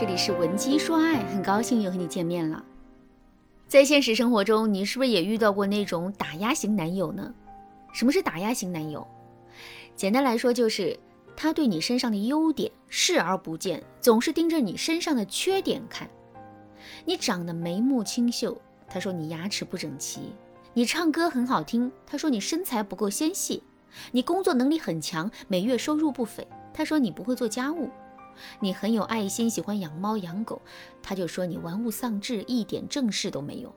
这里是文姬说爱，很高兴又和你见面了。在现实生活中，你是不是也遇到过那种打压型男友呢？什么是打压型男友？简单来说，就是他对你身上的优点视而不见，总是盯着你身上的缺点看。你长得眉目清秀，他说你牙齿不整齐；你唱歌很好听，他说你身材不够纤细；你工作能力很强，每月收入不菲，他说你不会做家务。你很有爱心，喜欢养猫养狗，他就说你玩物丧志，一点正事都没有。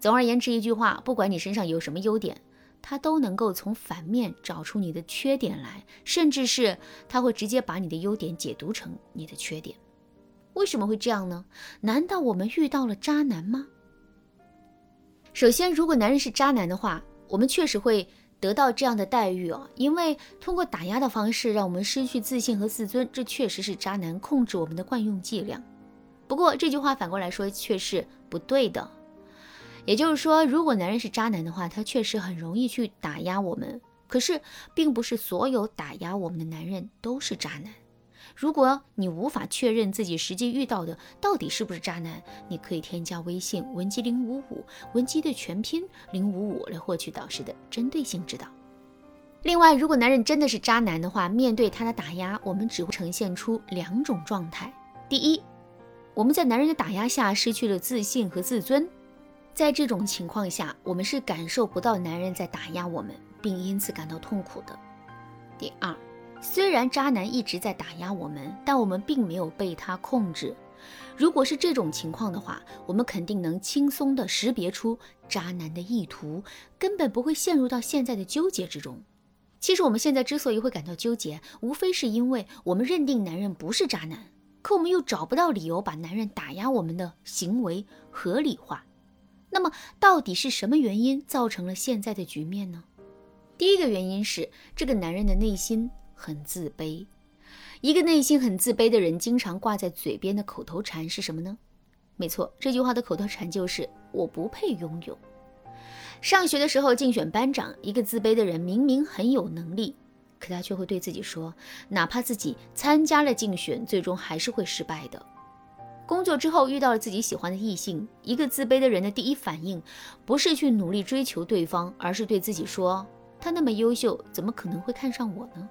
总而言之，一句话，不管你身上有什么优点，他都能够从反面找出你的缺点来，甚至是他会直接把你的优点解读成你的缺点。为什么会这样呢？难道我们遇到了渣男吗？首先，如果男人是渣男的话，我们确实会。得到这样的待遇啊，因为通过打压的方式让我们失去自信和自尊，这确实是渣男控制我们的惯用伎俩。不过这句话反过来说却是不对的，也就是说，如果男人是渣男的话，他确实很容易去打压我们。可是，并不是所有打压我们的男人都是渣男。如果你无法确认自己实际遇到的到底是不是渣男，你可以添加微信文姬零五五，文姬的全拼零五五来获取导师的针对性指导。另外，如果男人真的是渣男的话，面对他的打压，我们只会呈现出两种状态：第一，我们在男人的打压下失去了自信和自尊，在这种情况下，我们是感受不到男人在打压我们，并因此感到痛苦的；第二。虽然渣男一直在打压我们，但我们并没有被他控制。如果是这种情况的话，我们肯定能轻松地识别出渣男的意图，根本不会陷入到现在的纠结之中。其实我们现在之所以会感到纠结，无非是因为我们认定男人不是渣男，可我们又找不到理由把男人打压我们的行为合理化。那么，到底是什么原因造成了现在的局面呢？第一个原因是这个男人的内心。很自卑，一个内心很自卑的人，经常挂在嘴边的口头禅是什么呢？没错，这句话的口头禅就是“我不配拥有”。上学的时候竞选班长，一个自卑的人明明很有能力，可他却会对自己说，哪怕自己参加了竞选，最终还是会失败的。工作之后遇到了自己喜欢的异性，一个自卑的人的第一反应不是去努力追求对方，而是对自己说，他那么优秀，怎么可能会看上我呢？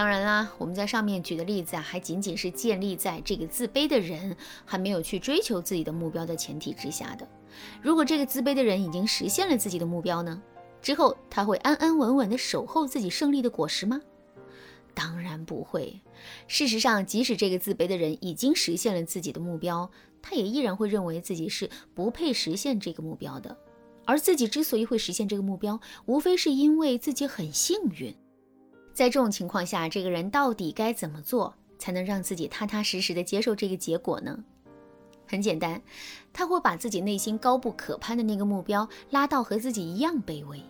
当然啦，我们在上面举的例子啊，还仅仅是建立在这个自卑的人还没有去追求自己的目标的前提之下的。如果这个自卑的人已经实现了自己的目标呢？之后他会安安稳稳地守候自己胜利的果实吗？当然不会。事实上，即使这个自卑的人已经实现了自己的目标，他也依然会认为自己是不配实现这个目标的。而自己之所以会实现这个目标，无非是因为自己很幸运。在这种情况下，这个人到底该怎么做才能让自己踏踏实实的接受这个结果呢？很简单，他会把自己内心高不可攀的那个目标拉到和自己一样卑微。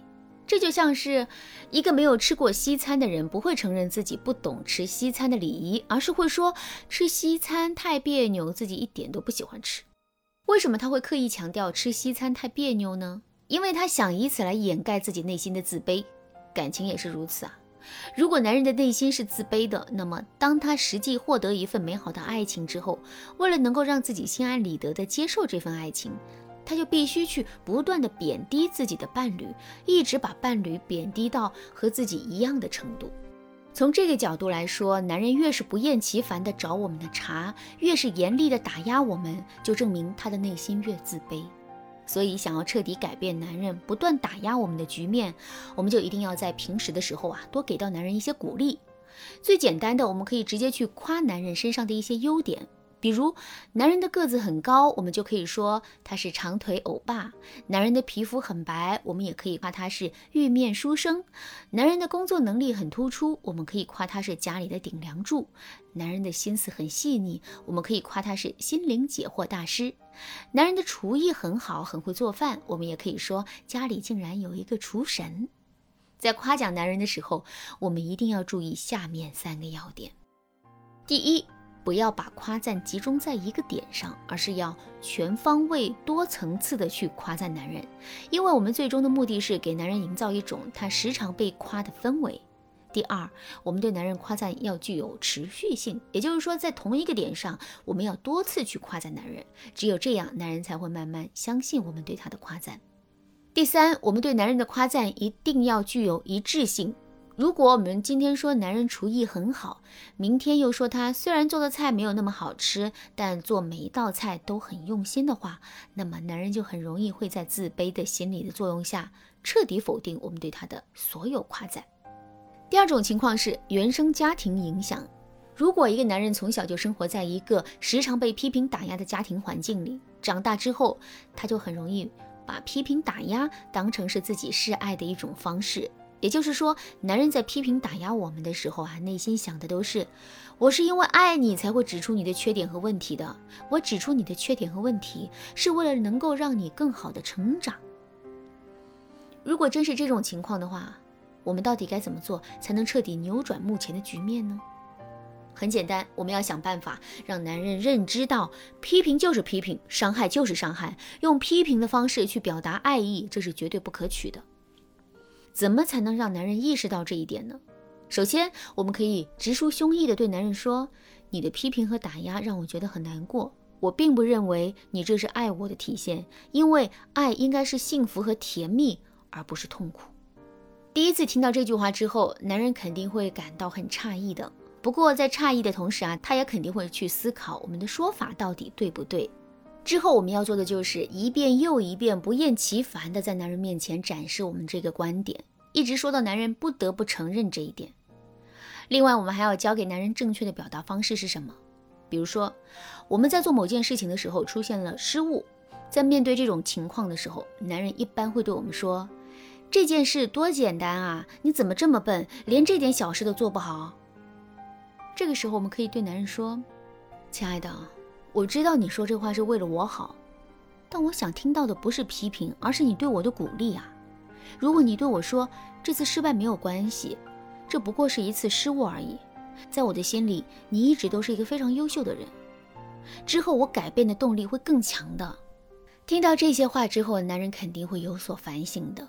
这就像是一个没有吃过西餐的人，不会承认自己不懂吃西餐的礼仪，而是会说吃西餐太别扭，自己一点都不喜欢吃。为什么他会刻意强调吃西餐太别扭呢？因为他想以此来掩盖自己内心的自卑。感情也是如此啊。如果男人的内心是自卑的，那么当他实际获得一份美好的爱情之后，为了能够让自己心安理得地接受这份爱情，他就必须去不断地贬低自己的伴侣，一直把伴侣贬低到和自己一样的程度。从这个角度来说，男人越是不厌其烦地找我们的茬，越是严厉地打压我们，就证明他的内心越自卑。所以，想要彻底改变男人不断打压我们的局面，我们就一定要在平时的时候啊，多给到男人一些鼓励。最简单的，我们可以直接去夸男人身上的一些优点。比如，男人的个子很高，我们就可以说他是长腿欧巴；男人的皮肤很白，我们也可以夸他是玉面书生；男人的工作能力很突出，我们可以夸他是家里的顶梁柱；男人的心思很细腻，我们可以夸他是心灵解惑大师；男人的厨艺很好，很会做饭，我们也可以说家里竟然有一个厨神。在夸奖男人的时候，我们一定要注意下面三个要点：第一。不要把夸赞集中在一个点上，而是要全方位、多层次的去夸赞男人，因为我们最终的目的是给男人营造一种他时常被夸的氛围。第二，我们对男人夸赞要具有持续性，也就是说，在同一个点上，我们要多次去夸赞男人，只有这样，男人才会慢慢相信我们对他的夸赞。第三，我们对男人的夸赞一定要具有一致性。如果我们今天说男人厨艺很好，明天又说他虽然做的菜没有那么好吃，但做每一道菜都很用心的话，那么男人就很容易会在自卑的心理的作用下，彻底否定我们对他的所有夸赞。第二种情况是原生家庭影响。如果一个男人从小就生活在一个时常被批评打压的家庭环境里，长大之后，他就很容易把批评打压当成是自己示爱的一种方式。也就是说，男人在批评打压我们的时候啊，内心想的都是：我是因为爱你才会指出你的缺点和问题的。我指出你的缺点和问题，是为了能够让你更好的成长。如果真是这种情况的话，我们到底该怎么做才能彻底扭转目前的局面呢？很简单，我们要想办法让男人认知到，批评就是批评，伤害就是伤害，用批评的方式去表达爱意，这是绝对不可取的。怎么才能让男人意识到这一点呢？首先，我们可以直抒胸臆地对男人说：“你的批评和打压让我觉得很难过，我并不认为你这是爱我的体现，因为爱应该是幸福和甜蜜，而不是痛苦。”第一次听到这句话之后，男人肯定会感到很诧异的。不过在诧异的同时啊，他也肯定会去思考我们的说法到底对不对。之后我们要做的就是一遍又一遍、不厌其烦的在男人面前展示我们这个观点，一直说到男人不得不承认这一点。另外，我们还要教给男人正确的表达方式是什么。比如说，我们在做某件事情的时候出现了失误，在面对这种情况的时候，男人一般会对我们说。这件事多简单啊！你怎么这么笨，连这点小事都做不好？这个时候，我们可以对男人说：“亲爱的，我知道你说这话是为了我好，但我想听到的不是批评，而是你对我的鼓励啊！如果你对我说这次失败没有关系，这不过是一次失误而已，在我的心里，你一直都是一个非常优秀的人。之后我改变的动力会更强的。”听到这些话之后，男人肯定会有所反省的。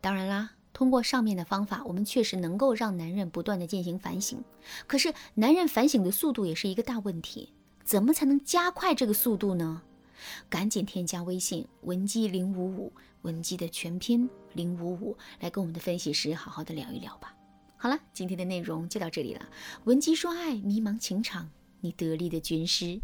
当然啦，通过上面的方法，我们确实能够让男人不断的进行反省。可是，男人反省的速度也是一个大问题，怎么才能加快这个速度呢？赶紧添加微信文姬零五五，文姬的全拼零五五，来跟我们的分析师好好的聊一聊吧。好了，今天的内容就到这里了。文姬说爱，迷茫情场，你得力的军师。